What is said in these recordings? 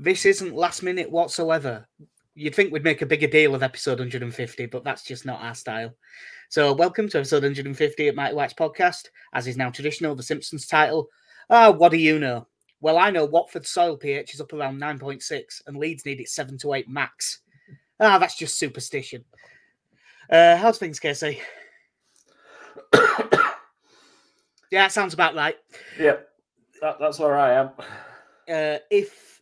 This isn't last minute whatsoever. You'd think we'd make a bigger deal of episode 150, but that's just not our style. So, welcome to episode 150 at Mighty White's podcast. As is now traditional, the Simpsons title. Ah, what do you know? Well, I know Watford's soil pH is up around 9.6 and Leeds need it 7 to 8 max. Ah, that's just superstition. Uh, how's things, Casey? yeah, that sounds about right. Yeah, that, that's where I am. Uh, if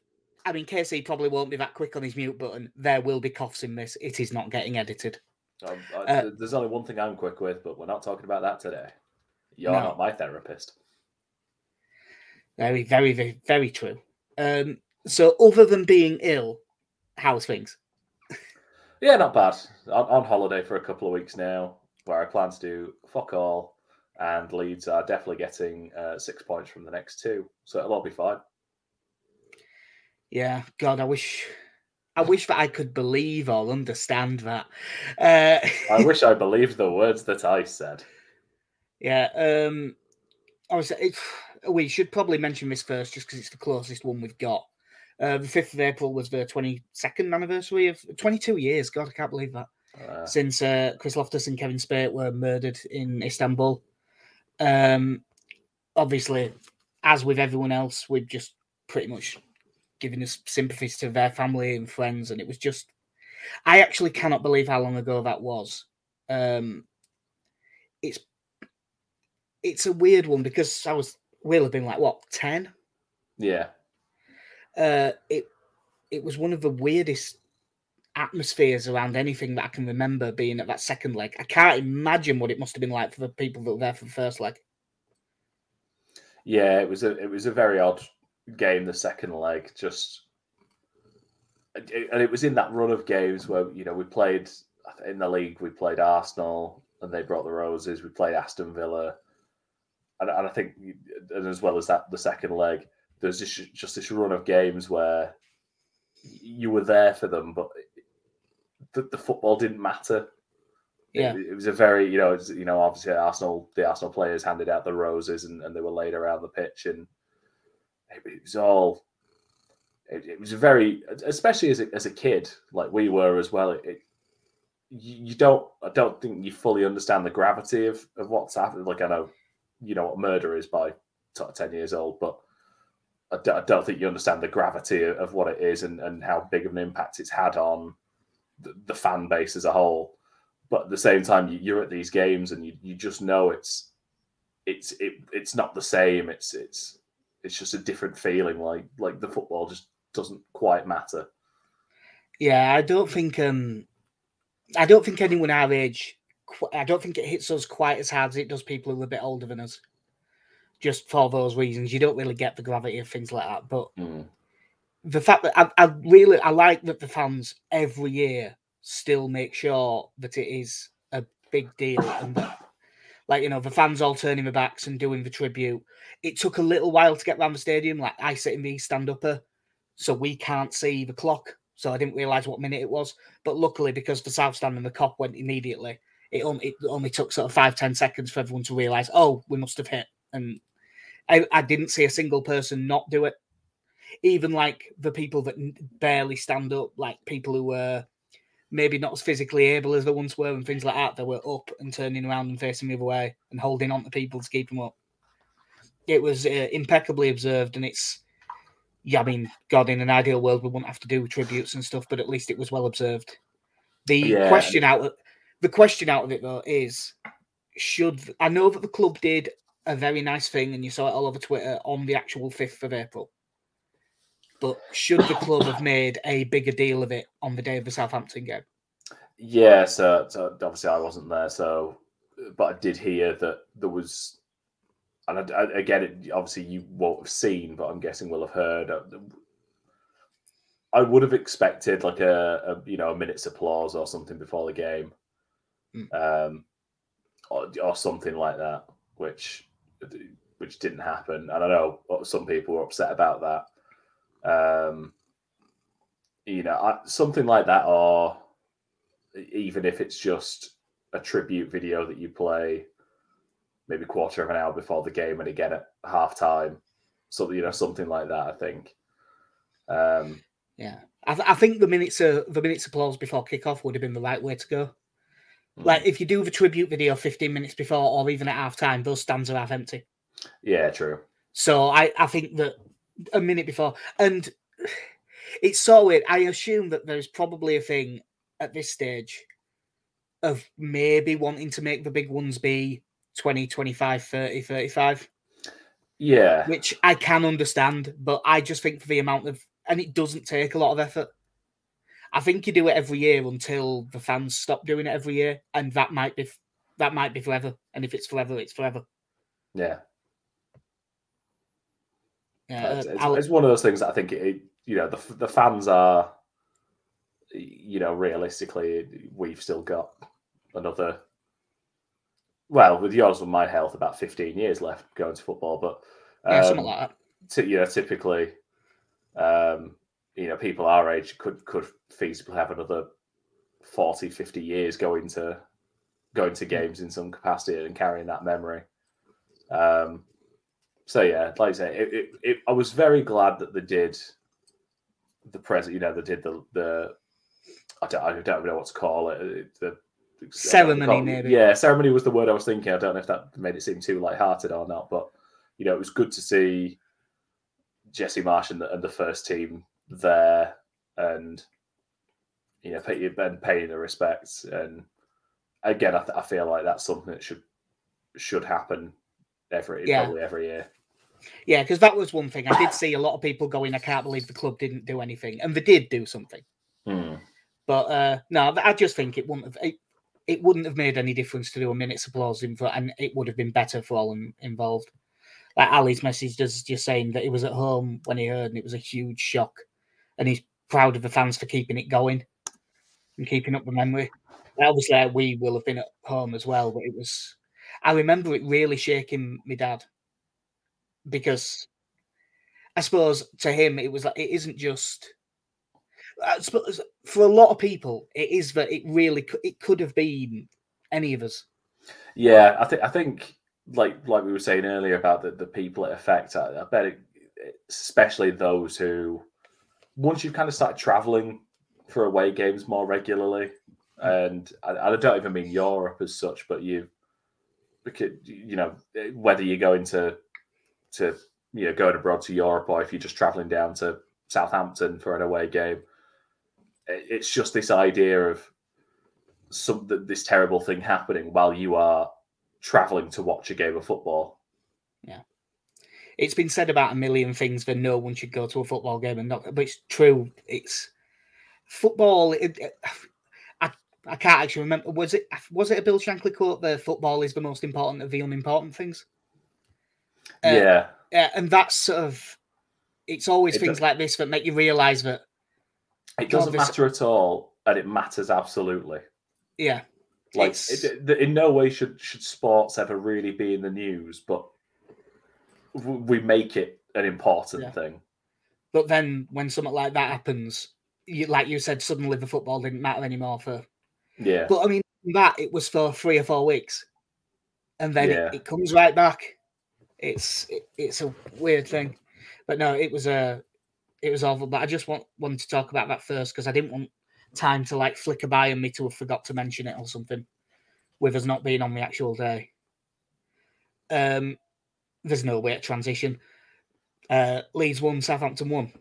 I mean, Casey probably won't be that quick on his mute button. There will be coughs in this. It is not getting edited. Um, I, Uh, there's only one thing I'm quick with, but we're not talking about that today. You're No. not my therapist. Very, very, very, very true. Um, so, other than being ill, how's things? Yeah, not bad. On, on holiday for a couple of weeks now, where I plan to do fuck all, and Leeds are definitely getting uh, six points from the next two, so it'll all be fine. Yeah, God, I wish, I wish that I could believe or understand that. Uh, I wish I believed the words that I said. yeah, um, I was. It, we should probably mention this first, just because it's the closest one we've got. Uh, the fifth of April was the twenty-second anniversary of twenty-two years. God, I can't believe that. Uh, since uh, Chris Loftus and Kevin Speight were murdered in Istanbul. Um, obviously, as with everyone else, we've just pretty much given us sympathies to their family and friends, and it was just. I actually cannot believe how long ago that was. Um, it's it's a weird one because I was will have been like what ten. yeah, Uh, it it was one of the weirdest atmospheres around anything that I can remember being at that second leg. I can't imagine what it must have been like for the people that were there for the first leg. yeah, it was a it was a very odd game. The second leg, just and it was in that run of games where you know we played in the league. We played Arsenal, and they brought the roses. We played Aston Villa, and, and I think, and as well as that, the second leg, there's just just this run of games where you were there for them, but the, the football didn't matter. Yeah. It, it was a very, you know, it's, you know, obviously Arsenal, the Arsenal players handed out the roses and, and they were laid around the pitch, and it, it was all. It, it was a very, especially as a, as a kid, like we were as well. It, you, don't, I don't think you fully understand the gravity of of what's happened. Like I know, you know what murder is by ten years old, but I don't think you understand the gravity of, what it is and, and how big of an impact it's had on the, the fan base as a whole. But at the same time, you, you're at these games and you, you just know it's it's it, it's not the same. It's it's it's just a different feeling. Like like the football just doesn't quite matter. Yeah, I don't think um I don't think anyone our age I don't think it hits us quite as hard as it does people who are a bit older than us. Just for those reasons. You don't really get the gravity of things like that. But the fact that I, I really I like that the fans every year still make sure that it is a big deal and that like you know the fans all turning their backs and doing the tribute. It took a little while to get around the stadium. Like I sit in the stand upper, so we can't see the clock. So I didn't realise what minute it was. But luckily, because the south stand and the Kop went immediately, it only, it only took sort of five ten seconds for everyone to realise. Oh, we must have hit. And I, I didn't see a single person not do it even like the people that barely stand up, like people who were maybe not as physically able as they once were, and things like that, they were up and turning around and facing the other way and holding on to people to keep them up. It was uh, impeccably observed, and it's yeah. I mean, God, in an ideal world, we wouldn't have to do tributes and stuff, but at least it was well observed. The Yeah. question out, of, the question out of it though is, should I know that the club did a very nice thing, and you saw it all over Twitter on the actual fifth of April. But should the club have made a bigger deal of it on the day of the Southampton game? Yeah, so, so obviously I wasn't there, so but I did hear that there was, and I, I- again, it, obviously you won't have seen, but I'm guessing we'll have heard. uh, I would have expected like a, a you know a minute's applause or something before the game, Mm. um, or, or something like that, which which didn't happen. And I know some people were upset about that. Um, you know, I, something like that, or even if it's just a tribute video that you play maybe quarter of an hour before the game and again at half time so you know something like that i think Um, Yeah, I, th- I think the minutes uh, the minutes of applause before kickoff would have been the right way to go. mm, Like if you do the tribute video 15 minutes before or even at half time, those stands are half empty. yeah, true. So I, I think that a minute before, and it's so weird. I assume that there's probably a thing at this stage of maybe wanting to make the big ones be 20, 25, 30, 35, Yeah, which I can understand, but I just think for the amount of, and it doesn't take a lot of effort. I think you do it every year until the fans stop doing it every year, and that might be that might be forever. And if it's forever, it's forever. yeah. Yeah, it's, uh, it's, it's one of those things that I think it, you know the the fans are, you know, realistically, we've still got another. Well, with yours and my health, about fifteen years left going to football, but yeah, something um, like that. ty- you know, typically, um, you know, people our age could could feasibly have another 40, 50 years going to going to games in some capacity and carrying that memory. Um, so yeah, like I say, it, it, it, I was very glad that they did the present. You know, they did the the I don't, I don't know what to call it. uh, The Ceremony, call it- maybe. Yeah, ceremony was the word I was thinking. I don't know if that made it seem too light-hearted or not, but you know, it was good to see Jesse Marsch and the, and the first team there, and you know, pay, and paying the respects. And again, I, th- I feel like that's something that should should happen every Yeah. probably every year. Yeah, because that was one thing. I did see a lot of people going, I can't believe the club didn't do anything. And they did do something. Hmm. But uh no, I just think it wouldn't have it, it wouldn't have made any difference to do a minute's applause in front, and it would have been better for all involved. Like Ali's message does just saying that he was at home when he heard and it was a huge shock. And he's proud of the fans for keeping it going and keeping up the memory. Obviously we will have been at home as well, but it was I remember it really shaking my dad because I suppose to him it was like it isn't just. I suppose for a lot of people it is that it really it could have been any of us. Yeah, I think I think like like we were saying earlier about the, the people it affects. I, I bet it, especially those who once you've kind of started traveling for away games more regularly, and I, I don't even mean Europe as such, but you you know whether you're going to to you know going abroad to Europe or if you're just traveling down to Southampton for an away game, it's just this idea of some th- this terrible thing happening while you are traveling to watch a game of football. Yeah, it's been said about a million things that no one should go to a football game and not, but it's true. It's football. It, it- I I can't actually remember. Was it was it a Bill Shankly quote? The football is the most important of the unimportant things. Uh, yeah, Yeah, and that's sort of it's always It things like this that make you realise that it doesn't obvious- matter at all, and it matters absolutely. yeah, Like it, it- in no way should should sports ever really be in the news, but we make it an important Yeah. thing. but then when something like that happens, you, like you said, suddenly the football didn't matter anymore for. Yeah, But I mean, that it was for three or four weeks, and then Yeah. it, it comes right back. It's it, it's a weird thing, but no, it was a it was awful. But I just want wanted to talk about that first because I didn't want time to like flicker by and me to have forgot to mention it or something, with us not being on the actual day. Um, there's no way to transition. Uh, Leeds won, Southampton won.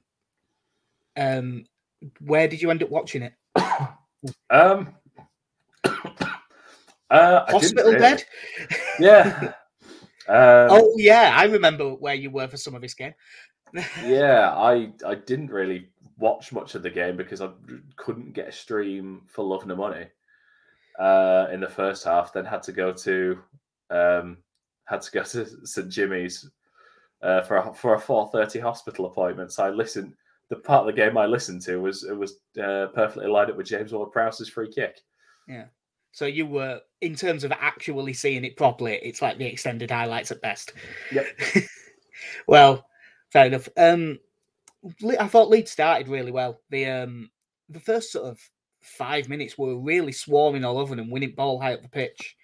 Um, where did you end up watching it? um, uh, Hospital really. bed. Yeah. Um, Oh yeah, I remember where you were for some of this game. yeah, I I didn't really watch much of the game because I couldn't get a stream for love nor money uh, in the first half. Then had to go to um, had to go to St Jimmy's uh, for a, for a four thirty hospital appointment. So I listened. The part of the game I listened to was it was uh, perfectly lined up with James Ward-Prowse's free kick. So you were, in terms of actually seeing it properly, it's like the extended highlights at best. Yep. well, fair enough. Um, I thought Leeds started really well. The um, the first sort of five minutes were really swarming all over them, winning ball high up the pitch.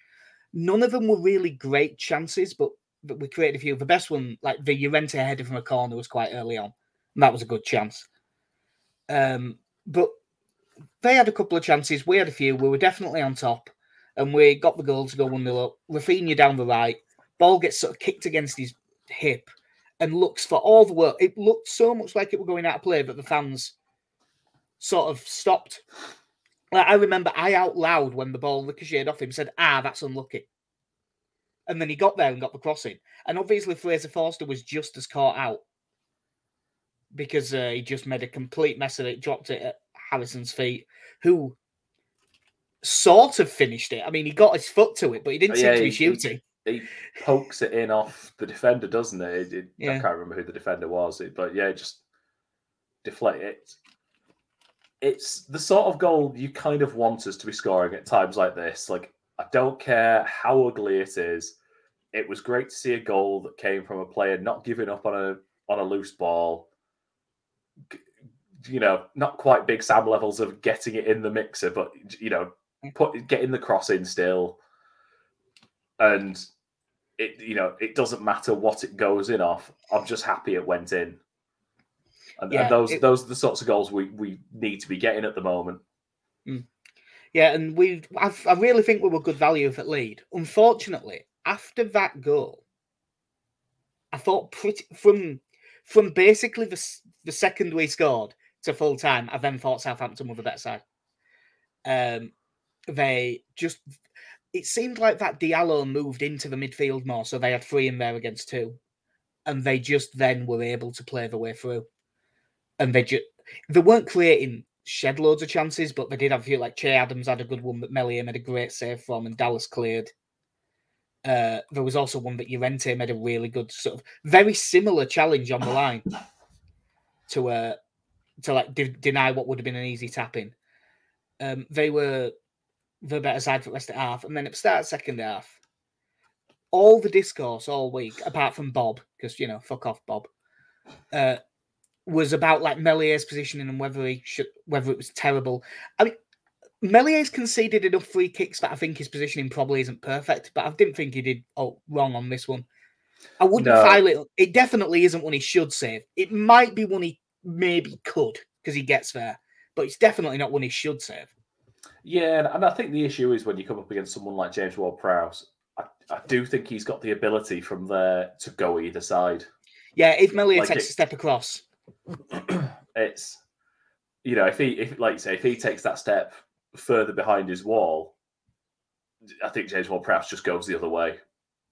None of them were really great chances, but but we created a few. The best one, like the Llorente header from a corner, was quite early on. And that was a good chance. Um, but they had a couple of chances. We had a few. We were definitely on top, and we got the goal to go one 0 up. Raphinha down the right, ball gets sort of kicked against his hip, and looks for all the world. It looked so much like it were going out of play, but the fans sort of stopped. Like, I remember I out loud when the ball ricocheted off him said, "Ah, that's unlucky." And then he got there and got the crossing. And obviously Fraser Forster was just as caught out because uh, he just made a complete mess of it, dropped it at Harrison's feet, who sort of finished it. I mean, he got his foot to it, but he didn't oh, seem Yeah, to be he- shooting. He pokes it in off the defender, doesn't it? It- it- I can't remember who the defender was, but yeah, just deflate it. It's the sort of goal you kind of want us to be scoring at times like this. Like, I don't care how ugly it is. It was great to see a goal that came from a player not giving up on a on a loose ball. You know, not quite big Sam levels of getting it in the mixer, but you know, mm. put getting the cross in still and it you know it doesn't matter what it goes in off. I'm just happy it went in, and, Yeah, and those it- those are the sorts of goals we we need to be getting at the moment. Mm. Yeah, and we I, I really think we were good value for lead. Unfortunately, after that goal, I thought pretty from from basically the the second we scored to full time, I then thought Southampton were the better side. Um, they just it seemed like that Diallo moved into the midfield more, so they had three in there against two, and they just then were able to play the way through, and they just they weren't creating shed loads of chances, but they did have a few. Like Che Adams had a good one that Meslier made a great save from, and Dallas cleared. Uh, there was also one that Llorente made a really good sort of very similar challenge on the line to uh to like de- deny what would have been an easy tap in. Um, they were the better side for the rest of the half, and then at the start of the second half, all the discourse all week, apart from Bob, because you know, fuck off, Bob, uh, was about like Meslier's positioning and whether he should, whether it was terrible. I mean, Meslier's conceded enough free kicks that I think his positioning probably isn't perfect, but I didn't think he did oh wrong on this one. I wouldn't No. file it. It definitely isn't one he should save. It might be one he maybe could because he gets there, but it's definitely not one he should save. Yeah, and, I think the issue is when you come up against someone like James Ward-Prowse, I, I do think he's got the ability from there to go either side. Yeah, if Meslier Like takes it- a step across, it's you know if he if like you say if he takes that step further behind his wall, I think James Ward-Prowse just goes the other way,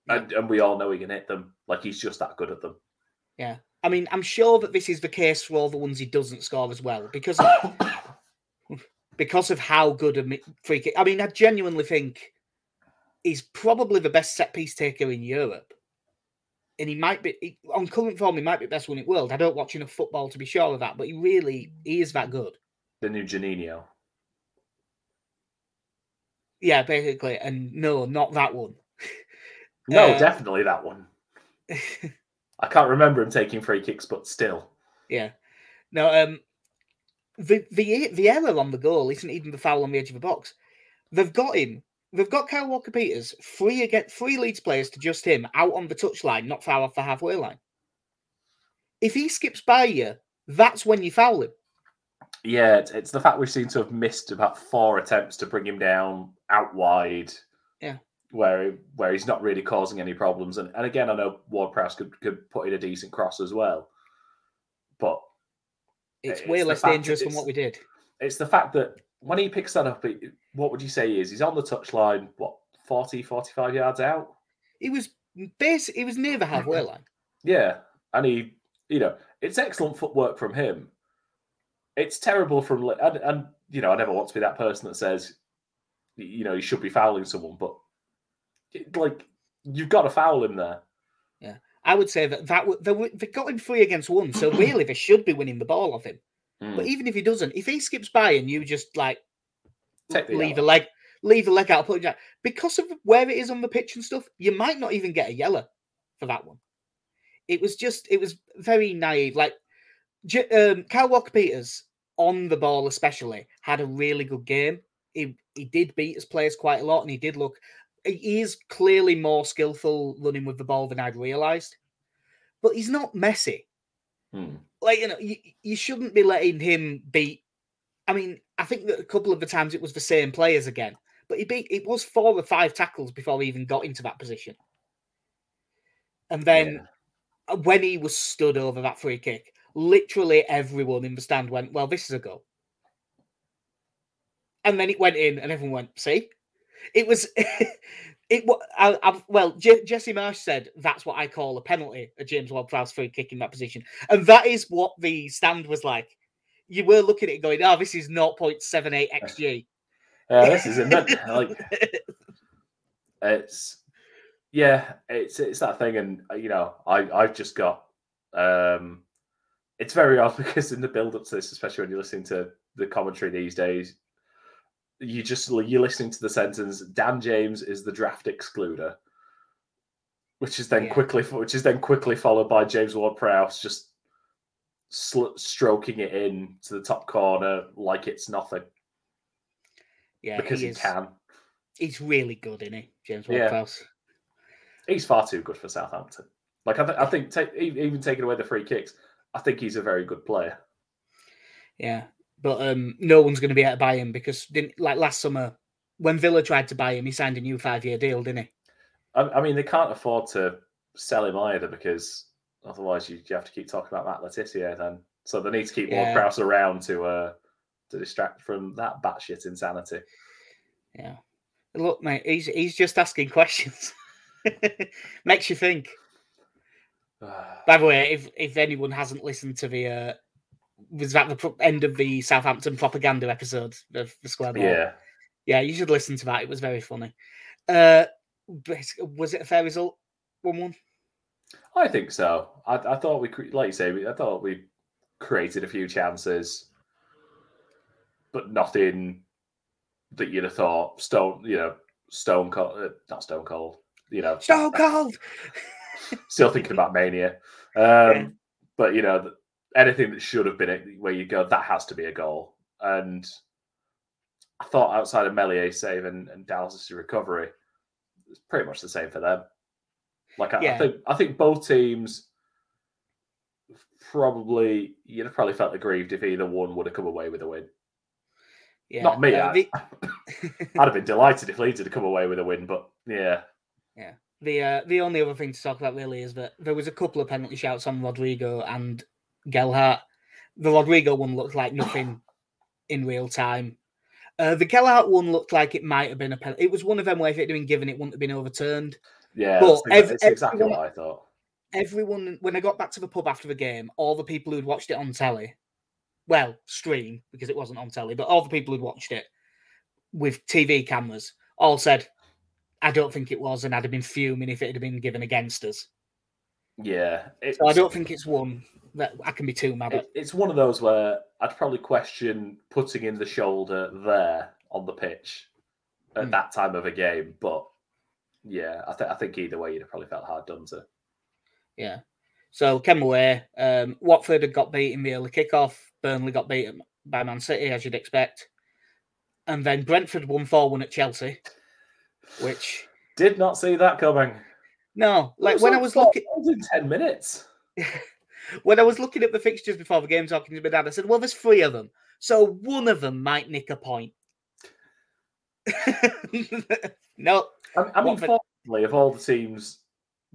and and we all know he can hit them. Like he's just that good at them. yeah. I mean, I'm sure that this is the case for all the ones he doesn't score as well because of, because of how good a free kick. I mean, I genuinely think he's probably the best set piece taker in Europe. And he might be he- on current form. He might be the best one in the world. I don't watch enough football to be sure of that, but he really he is that good. The new Juninho. Yeah, basically. And no, not that one. No, Uh, definitely that one. I can't remember him taking free kicks, but still. yeah. No. Um. The the the error on the goal isn't even the foul on the edge of the box. They've got him. They've got Kyle Walker Peters free again, three Leeds players to just him out on the touchline, not far off the halfway line. If he skips by you, that's when you foul him. Yeah, it's, it's the fact we seem to have missed about four attempts to bring him down out wide. Yeah. Where where he's not really causing any problems. And, and again, I know Ward Prowse could, could put in a decent cross as well. But It's It's way less dangerous than what we did. it's the fact that when he picks that up, it, what would you say he is? He's on the touchline, what, 40, 45 yards out? He was basic. He was near the halfway line. Yeah. And he, you know, it's excellent footwork from him. It's terrible from, and, and you know, I never want to be that person that says, you know, you should be fouling someone, but like, you've got to foul him there. Yeah, I would say that that they, they got him three against one, so really they should be winning the ball off him. Mm. But even if he doesn't, if he skips by and you just like leave a leg, leave a leg out, put it down, because of where it is on the pitch and stuff, you might not even get a yellow for that one. It was just, it was very naive. Like um, Kyle Walker Peters on the ball, especially, had a really good game. He he did beat his players quite a lot, and he did look. He is clearly more skillful running with the ball than I'd realised, but he's not messy. Hmm. like you know, you, you shouldn't be letting him beat. I mean, I think that a couple of the times it was the same players again, but he beat it was four or five tackles before he even got into that position. And then Yeah. when he was stood over that free kick, literally everyone in the stand went, "Well, this is a goal." And then it went in, and everyone went, "See." It was, it was. I, I, well, J- Jesse Marsch said that's what I call a penalty, a James Ward-Prowse free kick in that position, and that is what the stand was like. You were looking at it going, "Oh, this is 0.78 xg." Uh, this is immense. like it's yeah, it's it's that thing, and uh, you know, I I've just got um, it's very odd because in the build up to this, especially when you're listening to the commentary these days, you just you're listening to the sentence Dan James is the draft excluder, which is then Yeah. quickly which is then quickly followed by James Ward Prowse just sl- stroking it in to the top corner like it's nothing yeah, because he, he, can. He's really good, isn't he, James Ward-Prowse? Yeah. He's far too good for Southampton. Like I, th- I think, even taking away the free kicks, I think he's a very good player. Yeah, but um, no one's going to be able to buy him because didn't like last summer when Villa tried to buy him, he signed a new five-year deal, didn't he? I, I mean, they can't afford to sell him either because otherwise you, you have to keep talking about Matt Le Tissier then. So they need to keep Yeah. Ward Prowse around to uh, to distract from that batshit insanity. Yeah. Look, mate, he's he's just asking questions. Makes you think. By the way, if if anyone hasn't listened to the uh was that the pro- end of the Southampton propaganda episode of the Square Ball? yeah, Yeah, you should listen to that. It was very funny. Uh was it a fair result? One one? I think so. I, I thought we, like you say, we, I thought we created a few chances, but nothing that you'd have thought stone, you know, stone cold, uh, not stone cold, you know, stone cold. still thinking about mania. Um, Yeah. But you know, anything that should have been it, where you go, that has to be a goal. And I thought outside of Meslier save and, and Dallas' recovery, it's pretty much the same for them. Like I, I think, I think both teams probably you'd have probably felt aggrieved if either one would have come away with a win. Yeah. Not me. uh, I, the, I'd have been delighted if Leeds had come away with a win, but yeah. yeah, The uh, the only other thing to talk about really is that there was a couple of penalty shouts on Rodrigo and Gelhardt. The Rodrigo one looked like nothing in real time. Uh, the Gelhardt one looked like it might have been a penalty. It was one of them where if it had been given, it wouldn't have been overturned. yeah, But that's, ev- exactly everyone- what I thought. Everyone, when I got back to the pub after the game, all the people who'd watched it on telly, well, stream because it wasn't on telly, but all the people who'd watched it with TV cameras all said, "I don't think it was," and I'd have been fuming if it had been given against us. Yeah, So I don't think it's one that I can be too mad at. It's one of those where I'd probably question putting in the shoulder there on the pitch at Hmm. that time of a game. But yeah, I, th- I think either way, you'd have probably felt hard done to. Yeah. So came away. Um, Watford had got beat in the early kickoff. Burnley got beaten by Man City, as you'd expect. And then Brentford won 4 1 at Chelsea, which, Did not see that coming. No, like when I was looking, in ten minutes. when I was looking at the fixtures before the game, talking to my dad, I said, "Well, there's three of them, so one of them might nick a point." no, I, I mean, fortunately, of all the teams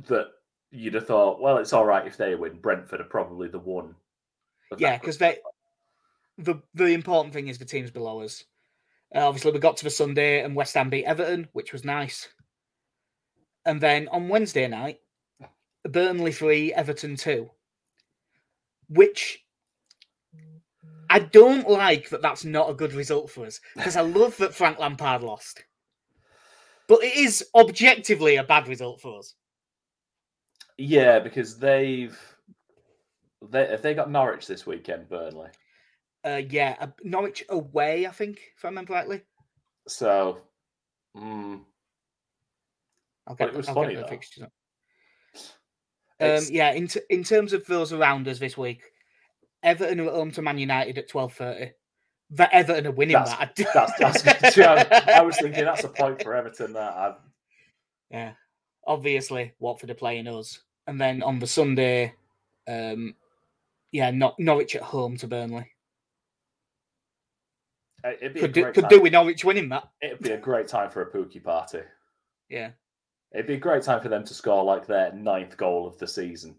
that you'd have thought, well, it's all right if they win. Brentford are probably the one. yeah, because they the the important thing is the teams below us. Uh, obviously, we got to the Sunday and West Ham beat Everton, which was nice. And then on Wednesday night, Burnley three, Everton two, which I don't like that. That's not a good result for us because I love that Frank Lampard lost, but it is objectively a bad result for us. Yeah, because they've they have they got Norwich this weekend, Burnley. Uh, yeah, uh, Norwich away, I think, if I remember rightly. So, mm, I'll But get, it was I'll funny, get the fixtures up. Um, yeah, in, t- in terms of those around us this week, Everton are at home to Man United at twelve thirty. That Everton are winning That's- that. that's, that's I, I was thinking that's a point for Everton. That yeah, obviously Watford are playing us, and then on the Sunday, um, Yeah, not Norwich at home to Burnley. It'd be Could a do, could time. do with Norwich winning that. It'd be a great time for a Pukki party. Yeah, It'd be a great time for them to score like their ninth goal of the season.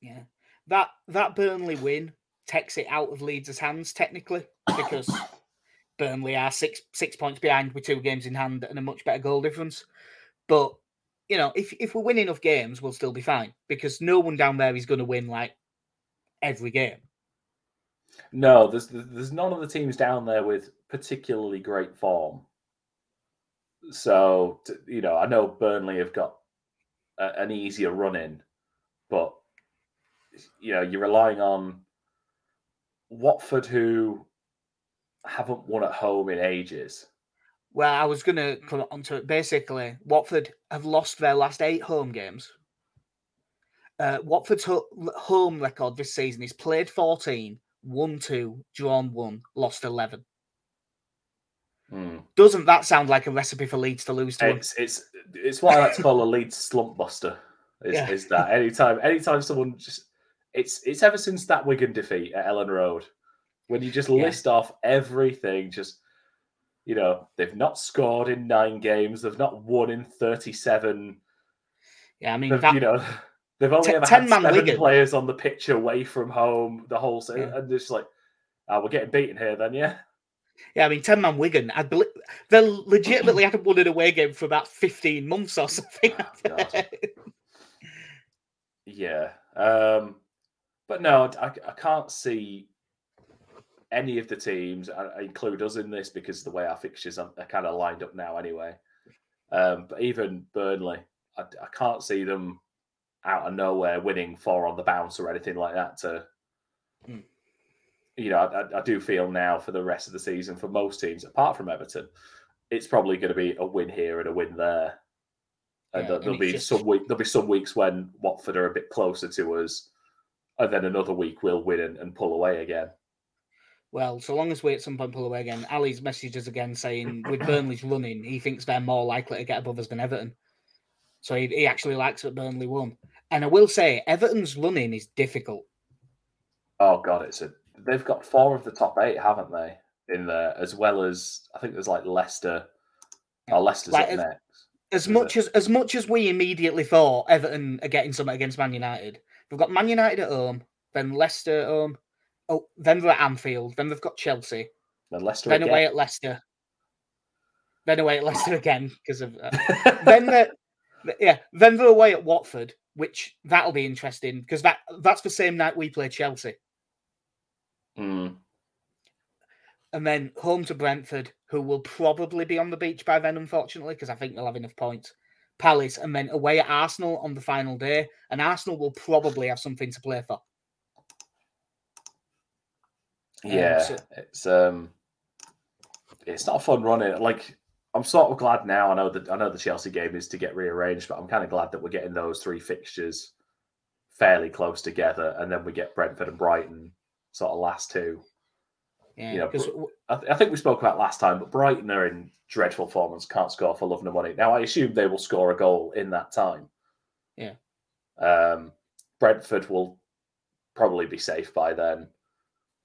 yeah. That that Burnley win takes it out of Leeds' hands technically because Burnley are six six points behind with two games in hand and a much better goal difference. But you know, if if we win enough games, we'll still be fine because no one down there is going to win like every game. No, there's there's none of the teams down there with particularly great form. So you know, I know Burnley have got a, an easier run in, but you know, you're relying on Watford, who haven't won at home in ages. Well, I was going to come onto it. Basically, Watford have lost their last eight home games. Uh, Watford's ho- home record this season is played 14, won 2, drawn 1, lost 11. Doesn't that sound like a recipe for Leeds to lose to? It's it's it's what I like to call a lead slump buster. Is, Yeah. is that anytime anytime someone just it's it's ever since that Wigan defeat at Elland Road when you just Yeah. list off everything, just you know they've not scored in nine games, they've not won in thirty-seven. Yeah, I mean, that, you know they've only Te- ever 10 had man seven Wigan. players on the pitch away from home the whole season, Yeah. and it's like, oh, we're getting beaten here then, yeah. Yeah, I mean, 10 man Wigan, I believe they legitimately haven't won an away game for about 15 months or something. Oh, Yeah. Um, but no, I, I can't see any of the teams. I, I include us in this because the way our fixtures are, are kind of lined up now, anyway. Um, but even Burnley, I, I can't see them out of nowhere winning four on the bounce or anything like that. To Hmm. You know, I, I- do feel now for the rest of the season for most teams, apart from Everton, it's probably going to be a win here and a win there. And Yeah, there- and there'll it's be just- some week, there'll be some weeks when Watford are a bit closer to us, and then another week we'll win and, and pull away again. Well, so long as we at some point pull away again, Ali's messages again saying with Burnley's running, he thinks they're more likely to get above us than Everton. So he, he actually likes that Burnley won. And I will say, Everton's running is difficult. Oh god, it's a they've got four of the top eight, haven't they? In there, as well as I think there's like Leicester. Oh, Leicester's Like, up next. As much as as much as we immediately thought Everton are getting something against Man United, they've got Man United at home, then Leicester at home. Oh, then they're at Anfield, then they've got Chelsea, Then Leicester then again. away at Leicester, then away at Leicester again because of uh, then they're yeah, then they're away at Watford, which that'll be interesting because that that's the same night we play Chelsea, Mm, and then home to Brentford, who will probably be on the beach by then, unfortunately, because I think they'll have enough points. Palace, and then away at Arsenal on the final day, and Arsenal will probably have something to play for. Um, yeah, so- it's um, it's not a fun running. Like I'm sort of glad now. I know that I know the Chelsea game is to get rearranged, but I'm kind of glad that we're getting those three fixtures fairly close together, and then we get Brentford and Brighton sort of last two. Yeah, Yeah, because Br- I, th- I think we spoke about last time, but Brighton are in dreadful form and can't score for love nor money. Now, I assume they will score a goal in that time. Yeah. Um, Brentford will probably be safe by then.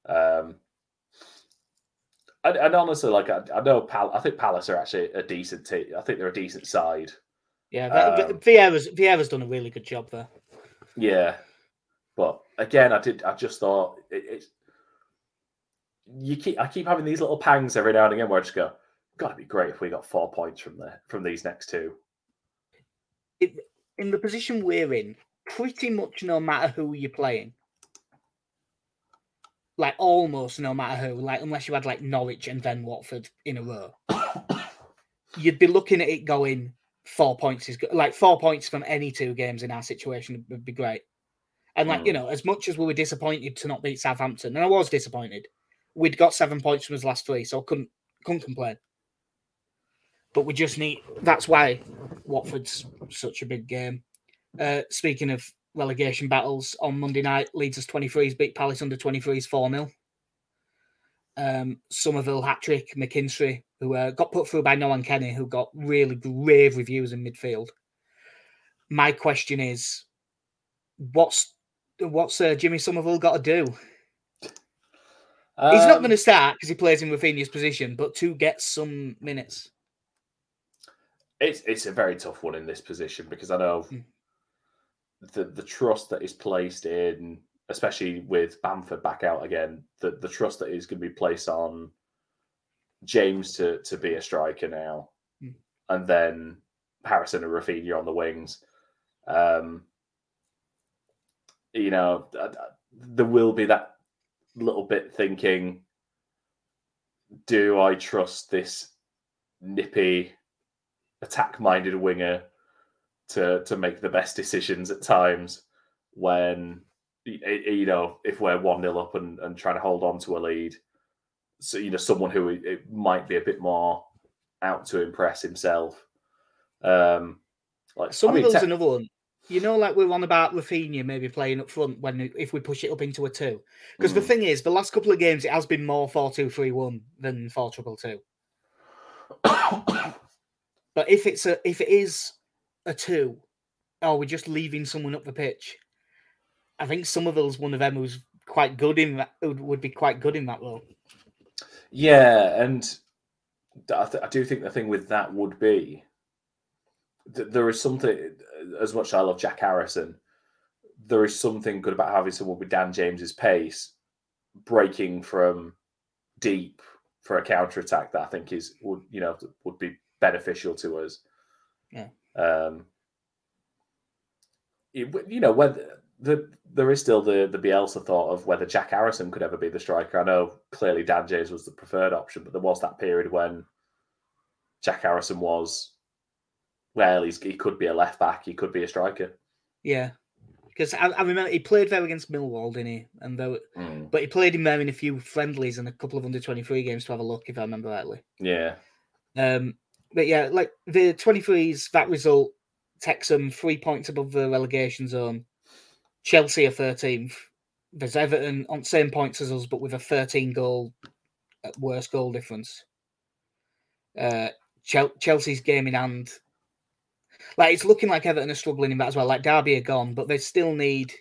Um, and, and honestly, like I, I know, Pal- I think Palace are actually a decent team. I think they're a decent side. yeah, that, um, Vieira's Vieira's done a really good job there. Yeah, but again, I did. I just thought it, it's you keep. I keep having these little pangs every now and again where I just go, "Got to be great if we got four points from there from these next two. In the position we're in, pretty much no matter who you're playing, like almost no matter who, like unless you had like Norwich and then Watford in a row, you'd be looking at it going four points is good. Like four points from any two games in our situation would be great. And like, you Mm. know, as much as we were disappointed to not beat Southampton, and I was disappointed, we'd got seven points from his last three, so I couldn't couldn't complain. But we just need that's why Watford's such a big game. Uh speaking of relegation battles on Monday night, Leeds as 23s beat Palace under 23s 4 0. Um, Summerville hat trick, McKinstry, who uh, got put through by Nohan Kenneh, who got really grave reviews in midfield. My question is, what's what's uh, Jimmy Somerville got to do? Um, He's not going to start because he plays in Raphinha's position, but to get some minutes. It's it's a very tough one in this position because I know Mm. the the trust that is placed in, especially with Bamford back out again, the the trust that is going to be placed on James to to be a striker now, Mm. and then Harrison and Raphinha on the wings. Um, you know, th- th- there will be that little bit thinking, do I trust this nippy, attack-minded winger to to make the best decisions at times when you know if we're one 0 up and, and trying to hold on to a lead. So you know someone who it- might be a bit more out to impress himself. Um, like I mean, another one. You know, like we're on about Raphinha maybe playing up front when if we push it up into a two. Because the Mm. thing is, the last couple of games it has been more four two three one than four triple two. But if it's a if it is a two, oh, we're just leaving someone up the pitch. I think Summerville's one of them who's quite good in that would, would be quite good in that role. Yeah, and I, th- I do think the thing with that would be there is something. As much as I love Jack Harrison, there is something good about having someone with Dan James's pace breaking from deep for a counter attack that I think is would you know would be beneficial to us. Yeah. Um. it you know whether the there is still the the Bielsa thought of whether Jack Harrison could ever be the striker. I know clearly Dan James was the preferred option, but there was that period when Jack Harrison was well, he's, he could be a left back, he could be a striker. Yeah, because I, I remember he played there against Millwall, didn't he? And though, Mm, but he played him there in a few friendlies and a couple of under twenty three games to have a look, if I remember rightly. Yeah, Um, but yeah, like the 23s, that result takes them three points above the relegation zone. Chelsea are 13th. There's Everton on same points as us, but with a 13 goal worse goal difference. Uh, Chelsea's game in hand. Like it's looking like Everton are struggling in that as well. Like Derby are gone, but they still need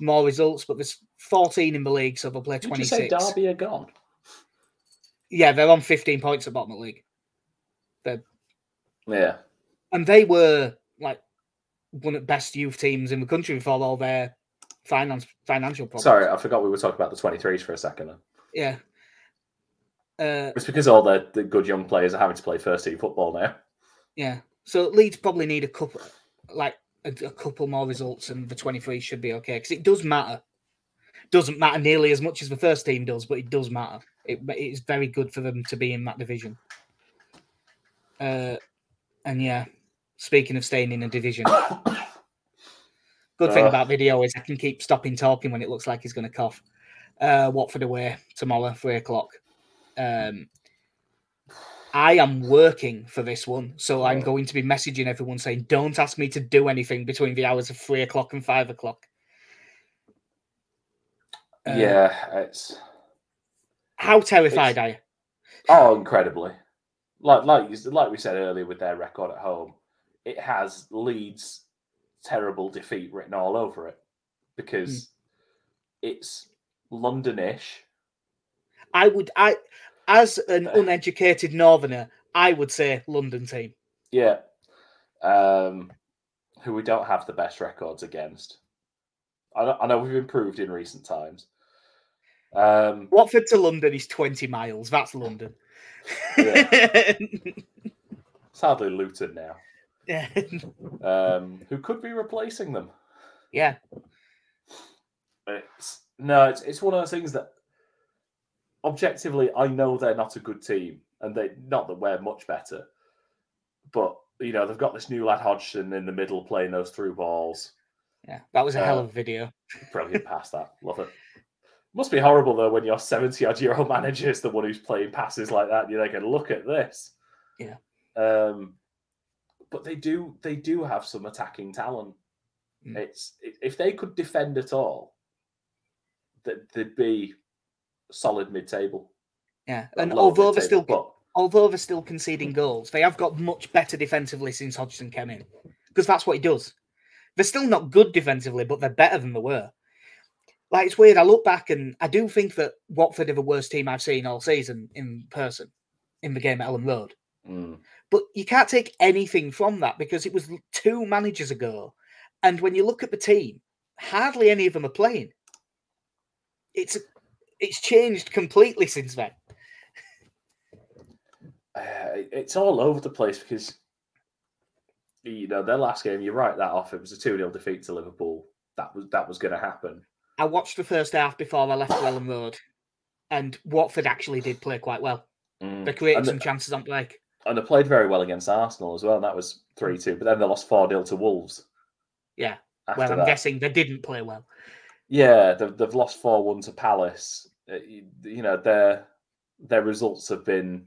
more results. But there's 14 in the league, so they'll play 26. did you say 26. Derby are gone? Yeah, they're on 15 points at bottom of the league. Yeah, and they were like one of the best youth teams in the country before all their finance financial problems. sorry, I forgot we were talking about the twenty threes for a second. Yeah. Uh, It's because all the, the good young players are having to play first team football now. yeah. So Leeds probably need a couple, like a, a couple more results, and the twenty three should be okay because it does matter. Doesn't matter nearly as much as the first team does, but it does matter. It it is very good for them to be in that division. Uh, and yeah, speaking of staying in a division, Good thing about video is I can keep stopping talking when it looks like he's going to cough. Uh, Watford away tomorrow, three o'clock. Um, I am working for this one, so I'm going to be messaging everyone saying, "Don't ask me to do anything between the hours of three o'clock and five o'clock." Uh, yeah, it's How terrified It's- are you? oh incredibly. Like like you- like we said earlier with their record at home, it has Leeds' terrible defeat written all over it because it's Londonish. I would, I, as an uneducated northerner, I would say London team. Yeah. Um, who we don't have the best records against. I know, I know we've improved in recent times. Um, Watford to London is twenty miles. That's London. sadly, Luton now, yeah. um, who could be replacing them. yeah. It's no, it's it's one of those things that objectively I know they're not a good team, and they not that we're much better, but you know they've got this new lad Hodgson in the middle playing those through balls. Yeah, that was a hell Uh, of a video. Brilliant pass that. Love it. Must be horrible though when your 70 odd year old manager is the one who's playing passes like that. You're like, look at this. Yeah. Um, but they do they do have some attacking talent. Mm. It's if they could defend at all, that they'd be solid mid table. Yeah, and although they're still but although they're still conceding goals, they have got much better defensively since Hodgson came in because that's what he does. They're still not good defensively, but they're better than they were. Like it's weird. I look back and I do think that Watford are the worst team I've seen all season in person in the game at Elland Road. Mm. But you can't take anything from that because it was two managers ago. And when you look at the team, hardly any of them are playing. It's it's changed completely since then. Uh, it's all over the place because you know their last game. You write that off. It was a two 0 defeat to Liverpool. That was that was going to happen. I watched the first half before I left Elland Road, and Watford actually did play quite well. Mm. They created And some the- chances on break. and they played very well against Arsenal as well. And that was three two. But then they lost four 0 to Wolves. Yeah. After Well, I'm that. guessing they didn't play well. Yeah, they've, they've lost four one to Palace. Uh, You, know their their results have been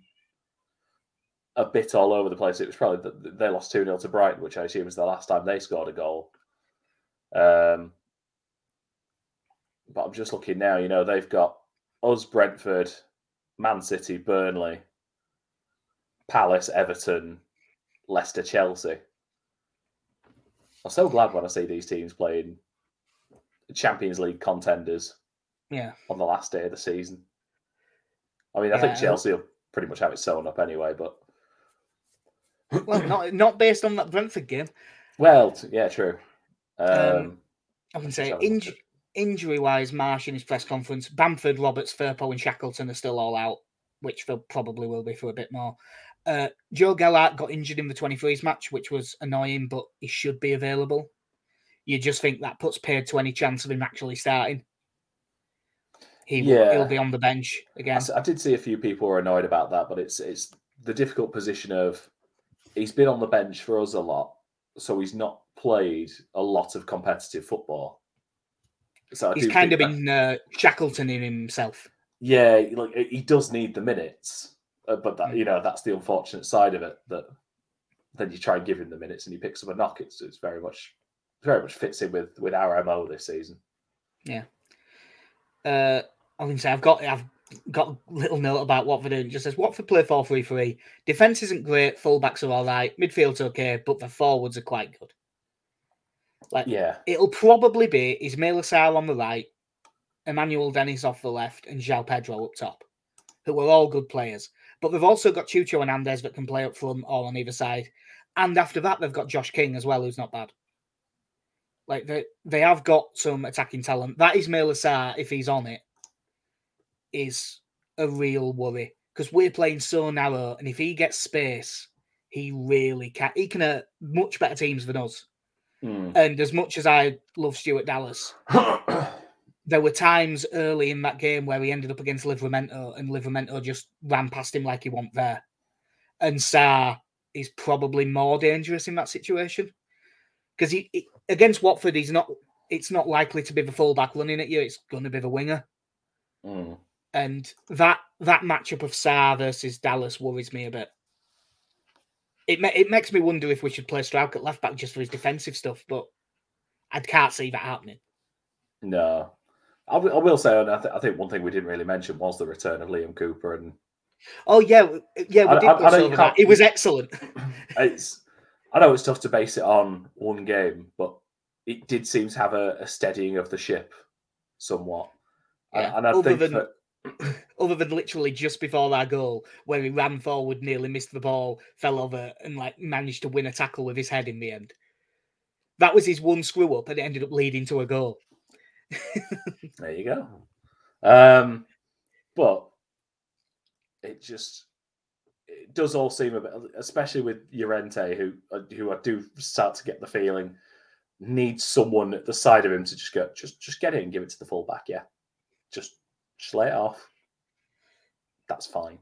a bit all over the place. It was probably that they lost two 0 to Brighton, which I assume was the last time they scored a goal. Um, but I'm just looking now. You know they've got us, Brentford, Man City, Burnley, Palace, Everton, Leicester, Chelsea. I'm so glad when I see these teams playing Champions League contenders Yeah. on the last day of the season. I mean, I think Chelsea will pretty much have it sewn up anyway, but Well, not not based on that Brentford game. well, yeah, true. Um, Um, I can say Let's have a look inj- injury wise, Marsch in his press conference, Bamford, Roberts, Firpo, and Shackleton are still all out, which they probably will be for a bit more. Uh, Joe Gelhardt got injured in the 23s match, which was annoying, but he should be available. You just think that puts paid to any chance of him actually starting. He will, Yeah. he'll be on the bench I, again. s- I did see a few people were annoyed about that, but it's it's the difficult position of he's been on the bench for us a lot, so he's not played a lot of competitive football. So I He's kind of that- been uh, Shackleton in himself. Yeah, like he does need the minutes, uh, but that Mm. you know that's the unfortunate side of it. That then you try and give him the minutes and he picks up a knock. It's it's very much very much fits in with with our mo this season. Yeah. Uh, I can say I've got I've got a little note about Watford. It just says Watford play 4 3 3. Defense isn't great, fullbacks are all right, midfield's okay, but the forwards are quite good. Like Yeah, it'll probably be Ismaila Sarr on the right, Emmanuel Dennis off the left, and João Pedro up top, who are all good players. But they've also got Cucho Hernández that can play up front or on either side. And after that, they've got Josh King as well, who's not bad. Like they they have got some attacking talent. That Ismaila Sarr, if he's on it, is a real worry because we're playing so narrow, and if he gets space, he really can. He can hurt much better teams than us. Hmm. And as much as I love Stuart Dallas, there were times early in that game where he ended up against Livramento and Livramento just ran past him like he wasn't there. And Sarr is probably more dangerous in that situation because he, he- against Watford, he's not. It's not likely to be the fullback running at you. It's going to be the winger, Hmm. and that that matchup of Sarr versus Dallas worries me a bit. It it makes me wonder if we should play Struijk at left back just for his defensive stuff, but I can't see that happening. no, I, w- I will say, and I, th- I think one thing we didn't really mention was the return of Liam Cooper, and Oh yeah, yeah, we I- did I- I know you that. can't- It was excellent. it's I know it's tough to base it on one game, but it did seem to have a, a steadying of the ship somewhat. And- Yeah, and, I other think than- that Other than literally just before that goal, where he ran forward, nearly missed the ball, fell over, and like managed to win a tackle with his head in the end. That was his one screw up, and it ended up leading to a goal. There you go. Um, but it just it does all seem a bit, especially with Llorente, who uh, who I do start to get the feeling needs someone at the side of him to just go, just just get it and give it to the fullback. Yeah, just just lay it off. That's fine.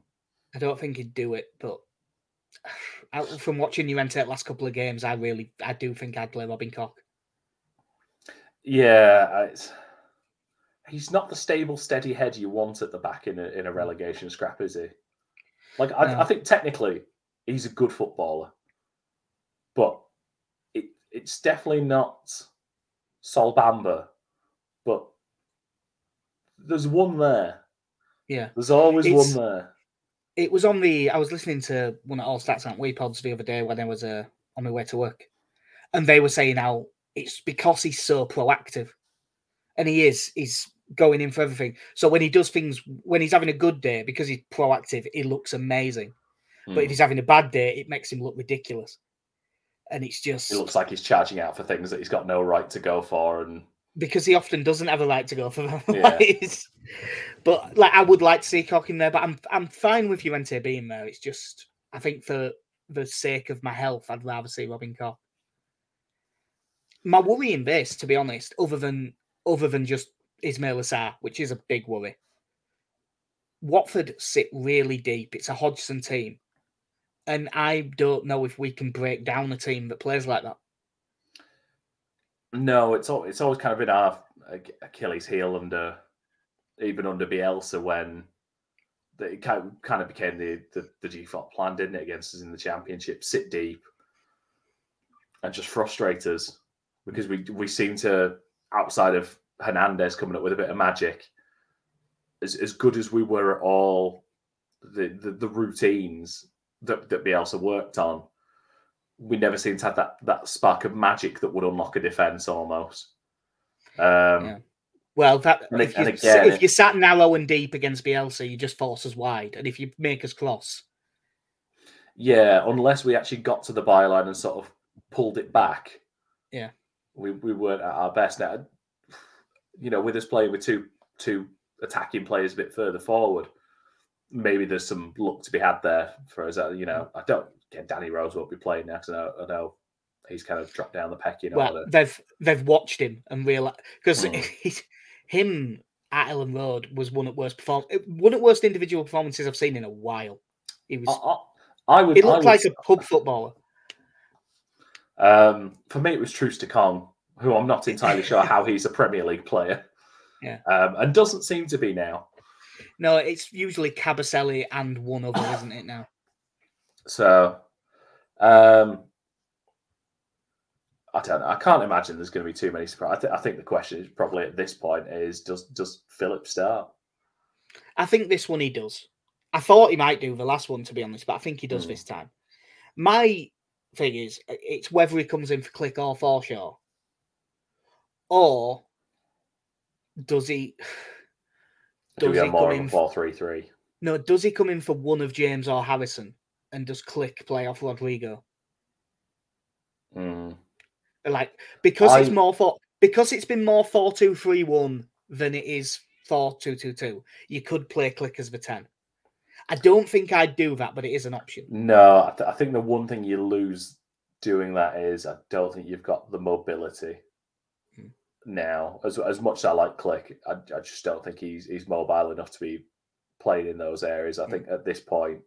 I don't think he'd do it, but out from watching you enter the last couple of games, I really, I do think I'd play Robin Koch. Yeah, he's not the stable, steady head you want at the back in a in a relegation scrap, is he? Like I, No. I think technically he's a good footballer, but it it's definitely not Sol Bamba. But there's one there. Yeah. There's always It's- one there. It was on the. I was listening to one of All Stats and We pods the other day when I was uh, on my way to work, and they were saying how it's because he's so proactive, and he is. He's going in for everything. So when he does things, when he's having a good day, because he's proactive, he looks amazing. Mm. But if hmm. he's having a bad day, it makes him look ridiculous. And it's just. It looks like he's charging out for things that he's got no right to go for, and because he often doesn't have a right to go for them. Yeah. but like, I would like to see Koch in there, but I'm I'm fine with Llorente being there. It's just I think for the sake of my health, I'd rather see Robin Koch. My worry in this, to be honest, other than other than just Ismaila Sarr, which is a big worry. Watford sit really deep. It's a Hodgson team. And I don't know if we can break down a team that plays like that. No, it's all, it's always kind of been our Achilles heel under even under Bielsa when it kind of became the, the, the default plan, didn't it, against us in the championship? Sit deep and just frustrate us because we we seem to outside of Hernandez coming up with a bit of magic, as as good as we were at all the the, the routines that that Bielsa worked on, we never seemed to have that that spark of magic that would unlock a defense almost. Um, yeah. Well, that if, you, again, if you sat narrow and deep against Bielsa, you just force us wide, and if you make us cross, yeah, unless we actually got to the byline and sort of pulled it back, yeah, we, we weren't at our best. Now, you know, with us playing with two two attacking players a bit further forward, maybe there's some luck to be had there for us. You know, I don't again, Danny Rose won't be playing next. I I know he's kind of dropped down the pecking well, order. They've they've watched him and realized because mm. him at Elland Road was one of worst perform one of worst individual performances I've seen in a while. He was. I, I, I would. He looked would, like a pub footballer. Um, for me, it was Troost-Ekong, who I'm not entirely sure how he's a Premier League player. Yeah, um, and doesn't seem to be now. No, it's usually Kabasele and one other, isn't it now? So, um, I don't know. I can't imagine there's going to be too many surprises. I, th- I think the question is probably at this point is does does Philip start? I think this one he does. I thought he might do the last one to be honest, but I think he does mm. this time. My thing is, it's whether he comes in for Klich or Forshaw, or does he? Does do he more come in four three three? No, does he come in for one of James or Harrison and does Klich play off Rodrigo? Mm. Like because I... it's more for because it's been more four two three one than it is four two two two. You could play Klich as the ten. I don't think I'd do that, but it is an option. No, I, th- I think the one thing you lose doing that is I don't think you've got the mobility. Now. As as much as I like Klich, I, I just don't think he's he's mobile enough to be playing in those areas. I hmm. think at this point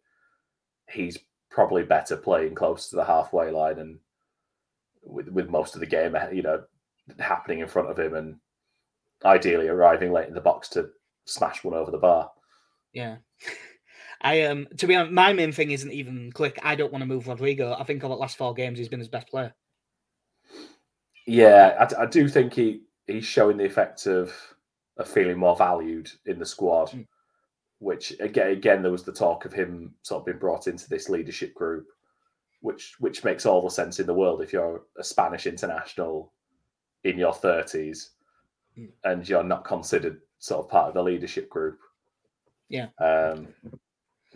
he's probably better playing close to the halfway line and with with most of the game, you know, happening in front of him, and ideally arriving late in the box to smash one over the bar. Yeah. I um to be honest, my main thing isn't even Klich. I don't want to move Rodrigo. I think over the last four games he's been his best player. Yeah, I, I do think he he's showing the effect of of feeling more valued in the squad. Mm. Which again, again, there was the talk of him sort of being brought into this leadership group which which makes all the sense in the world if you're a Spanish international in your thirties mm. and you're not considered sort of part of the leadership group. Yeah. Um,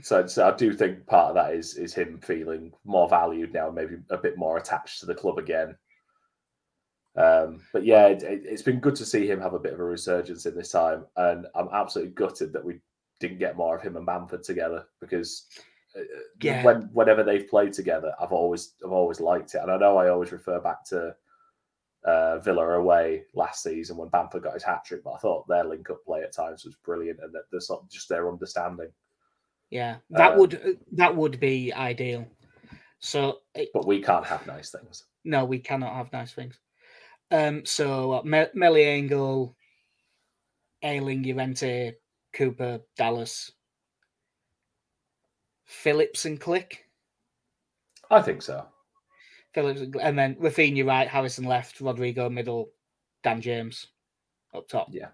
so, so I do think part of that is is him feeling more valued now, maybe a bit more attached to the club again. Um, but yeah, it, has been good to see him have a bit of a resurgence in this time, and I'm absolutely gutted that we didn't get more of him and Bamford together because yeah. when whenever they've played together, I've always I've always liked it, and I know I always refer back to uh, Villa away last season when Bamford got his hat trick, but I thought their link up play at times was brilliant, and that there's just their understanding. Yeah, that um, would that would be ideal. So, it, but we can't have nice things. No, we cannot have nice things. Um, so uh, Me- Meliengel, Ayling, Llorente, Cooper, Dallas, Phillips and Klich. I think so. Phillips and then Raphinha right, Harrison left, Rodrigo middle, Dan James up top. Yeah,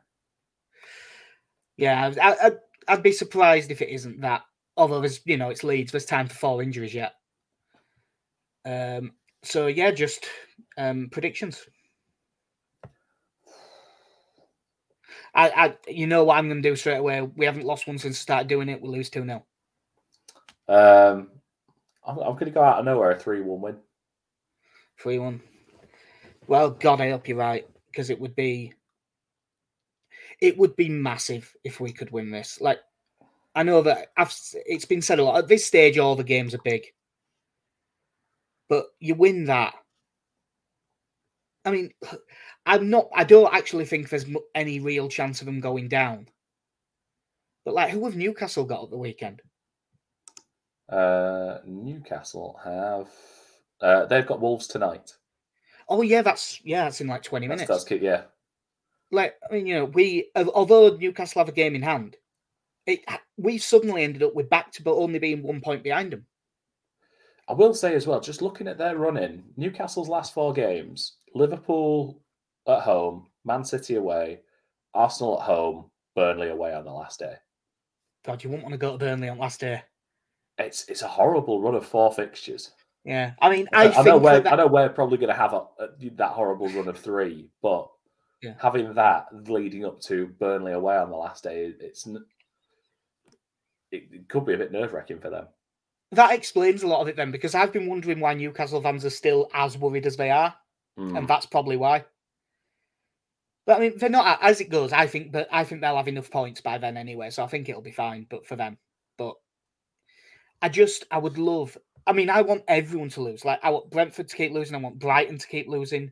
yeah. I, I, I'd be surprised if it isn't that. Although there's, you know, it's Leeds. There's time for four injuries yet. Um. So yeah, just um predictions. I, I, you know what I'm going to do straight away. We haven't lost one since I started doing it. We lose two 0 Um, I'm, I'm going to go out of nowhere a three-one win. Three one. Well, God, I hope you're right because it would be, it would be massive if we could win this. Like, I know that I've, it's been said a lot. At this stage, all the games are big, but you win that. I mean, I'm not. I don't actually think there's any real chance of them going down. But like, who have Newcastle got at the weekend? Uh, Newcastle have uh, they've got Wolves tonight. Oh yeah, that's yeah, that's in like twenty minutes. that's good. Yeah, like I mean, you know, we although Newcastle have a game in hand, it we suddenly ended up with back to but only being one point behind them. I will say as well. Just looking at their run in, Newcastle's last four games: Liverpool at home, Man City away, Arsenal at home, Burnley away on the last day. God, you wouldn't want to go to Burnley on last day. It's it's a horrible run of four fixtures. Yeah, I mean, I, I, I know we're that, I know we're probably going to have a, a, that horrible run of three, but Yeah. having that leading up to Burnley away on the last day, it's it, it could be a bit nerve wracking for them. that explains a lot of it then, because I've been wondering why Newcastle fans are still as worried as they are, Mm. and that's probably why. But I mean, they're not as it goes. I think, but I think they'll have enough points by then anyway, so I think it'll be fine. But for them, but I just, I would love. I mean, I want everyone to lose. Like, I want Brentford to keep losing. I want Brighton to keep losing.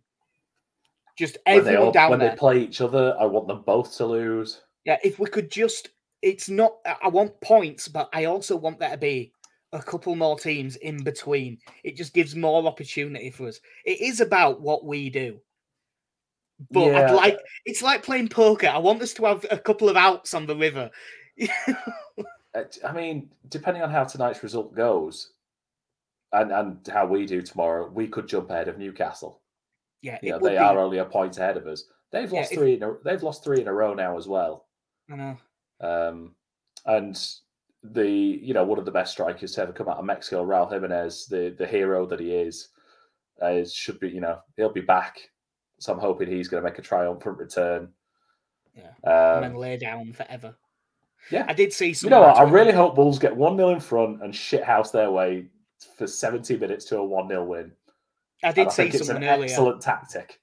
Just when everyone all, down when there. they play each other, I want them both to lose. Yeah, if we could just, it's not, I want points, but I also want there to be a couple more teams in between. It just gives more opportunity for us. It is about what we do. But Yeah. I'd like, it's like playing poker. I want us to have a couple of outs on the river. Uh, I mean, depending on how tonight's result goes, and and how we do tomorrow, we could jump ahead of Newcastle. yeah, You know, they be- are only a point ahead of us. They've Yeah, lost if- three. In a, they've lost three in a row now as well. I know. Um, and the you know one of the best strikers to ever come out of Mexico, Raul Jimenez, the the hero that he is, uh, is should be you know he'll be back. So I'm hoping he's going to make a triumphant return. Yeah. and then Um, lay down forever. yeah. I did see some. you know what? I really hope Wolves get one 0 in front and shithouse their way for 70 minutes to a one 0 win. I did see think it's an someone earlier. excellent tactic.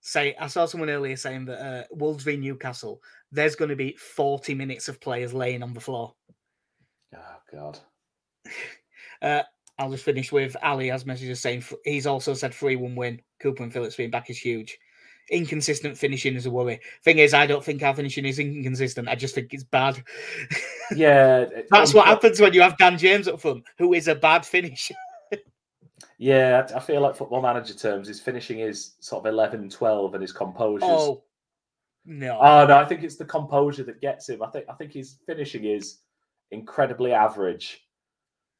say I saw someone earlier saying that uh, Wolves v Newcastle, there's going to be 40 minutes of players laying on the floor. Oh God. Uh, I'll just finish with Ali has messages saying he's also said 3 1 win. Cooper and Phillips being back is huge. Inconsistent finishing is a worry. Thing is, I don't think our finishing is inconsistent. I just think it's bad. Yeah, That's what happens when you have Dan James up front, who is a bad finisher. Yeah, I feel like football manager terms, his finishing is sort of 11 12 and his composure. Oh, no. Oh no, I think it's the composure that gets him. I think I think his finishing is incredibly average.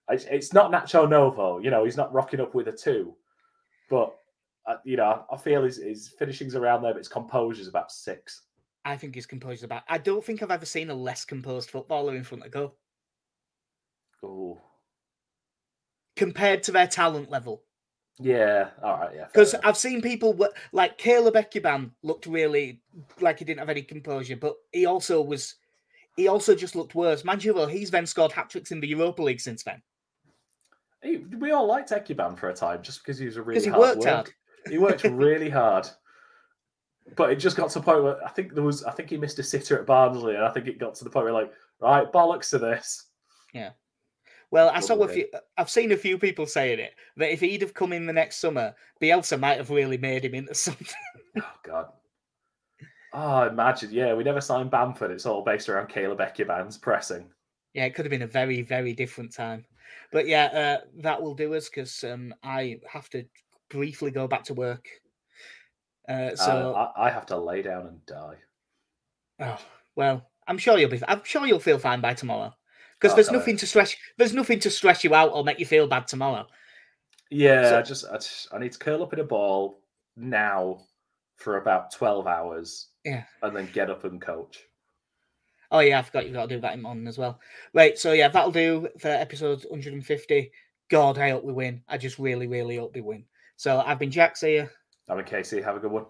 It's, it's not Nacho Novo, you know, he's not rocking up with a two, but uh, you know, I feel his, his finishing's around there, but his composure's about six. I think his composure's about. I don't think I've ever seen a less composed footballer in front of goal Oh, compared to their talent level. yeah, all right, yeah. Because. I've seen people like Caleb Ekuban looked really like he didn't have any composure, but he also was. He also just looked worse. Though, he's then scored hat tricks in the Europa League since then. He- we all liked Ekuban for a time just because he was a really he hard worked worker. hard. He worked really hard. But it just got to the point where I think there was I think he missed a sitter at Barnsley, and I think it got to the point where like, right, bollocks to this. Yeah. Well, I saw a few. I've seen a few people saying it that if he'd have come in the next summer, Bielsa might have really made him into something. Oh god. Oh, imagine, yeah, we never signed Bamford. It's all based around Caleb Ekuban's pressing. Yeah, it could have been a very, very different time. But yeah, uh, that will do us because um, I have to briefly go back to work. Uh, so, Uh, I, I have to lay down and die. oh, well, I'm sure you'll be. I'm sure you'll feel fine by tomorrow because Oh, there's nothing to stress. There's nothing to stress you out or make you feel bad tomorrow. Yeah, So- I just, I just I need to curl up in a ball now for about twelve hours. Yeah. and then get up and coach. Oh yeah, I forgot you've got to do that in morning as well. Right, so yeah, that'll do for episode 150. God, I hope we win. I just really, really hope we win. So I've been Jax here. I'm in Casey. Have a good one.